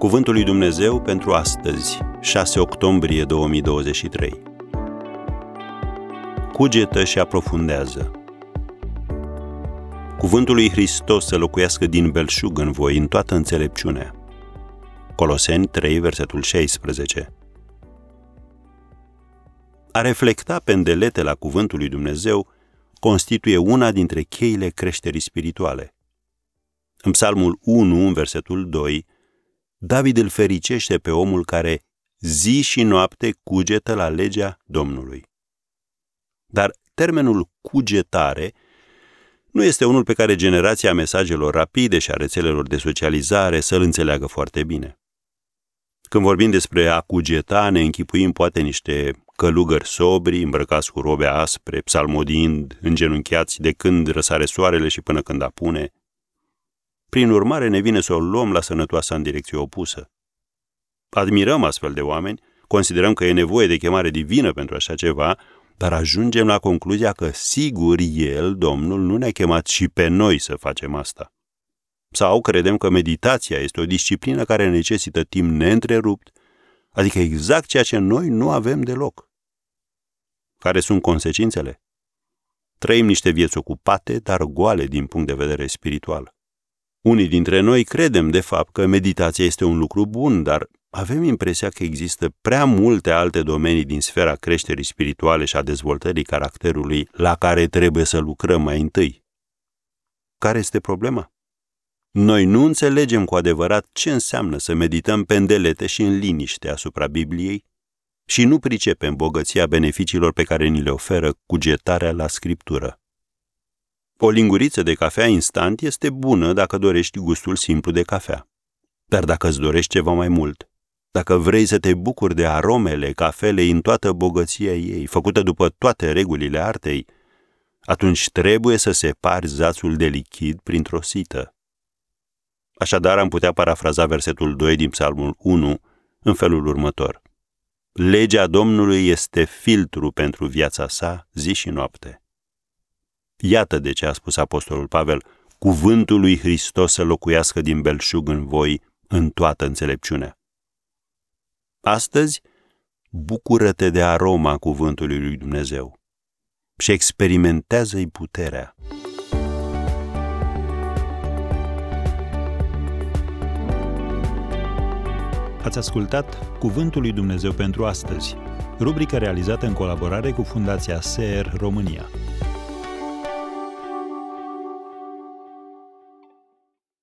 Cuvântul lui Dumnezeu pentru astăzi, 6 octombrie 2023. Cugetă și aprofundează. Cuvântul lui Hristos să locuiască din belșug în voi în toată înțelepciunea. Coloseni 3, versetul 16. A reflecta pendelete la cuvântul lui Dumnezeu constituie una dintre cheile creșterii spirituale. În Psalmul 1, în versetul 2, David îl fericește pe omul care zi și noapte cugetă la legea Domnului. Dar termenul cugetare nu este unul pe care generația mesajelor rapide și a rețelelor de socializare să-l înțeleagă foarte bine. Când vorbim despre a cugeta, ne închipuim poate niște călugări sobri, îmbrăcați cu robe aspre, psalmodind, îngenunchiați de când răsare soarele și până când apune, prin urmare, ne vine să o luăm la sănătoasa în direcție opusă. Admirăm astfel de oameni, considerăm că e nevoie de chemare divină pentru așa ceva, dar ajungem la concluzia că sigur El, Domnul, nu ne-a chemat și pe noi să facem asta. Sau credem că meditația este o disciplină care necesită timp neîntrerupt, adică exact ceea ce noi nu avem deloc. Care sunt consecințele? Trăim niște vieți ocupate, dar goale din punct de vedere spiritual. Unii dintre noi credem, de fapt, că meditația este un lucru bun, dar avem impresia că există prea multe alte domenii din sfera creșterii spirituale și a dezvoltării caracterului la care trebuie să lucrăm mai întâi. Care este problema? Noi nu înțelegem cu adevărat ce înseamnă să medităm pendelete și în liniște asupra Bibliei și nu pricepem bogăția beneficiilor pe care ni le oferă cugetarea la Scriptură. O linguriță de cafea instant este bună dacă dorești gustul simplu de cafea. Dar dacă îți dorești ceva mai mult, dacă vrei să te bucuri de aromele cafelei în toată bogăția ei, făcută după toate regulile artei, atunci trebuie să separi zațul de lichid printr-o sită. Așadar am putea parafraza versetul 2 din Psalmul 1 în felul următor. Legea Domnului este filtru pentru viața sa zi și noapte. Iată de ce a spus Apostolul Pavel, cuvântul lui Hristos să locuiască din belșug în voi în toată înțelepciunea. Astăzi, bucură-te de aroma cuvântului lui Dumnezeu și experimentează-i puterea. Ați ascultat Cuvântul lui Dumnezeu pentru astăzi, rubrica realizată în colaborare cu Fundația SER România.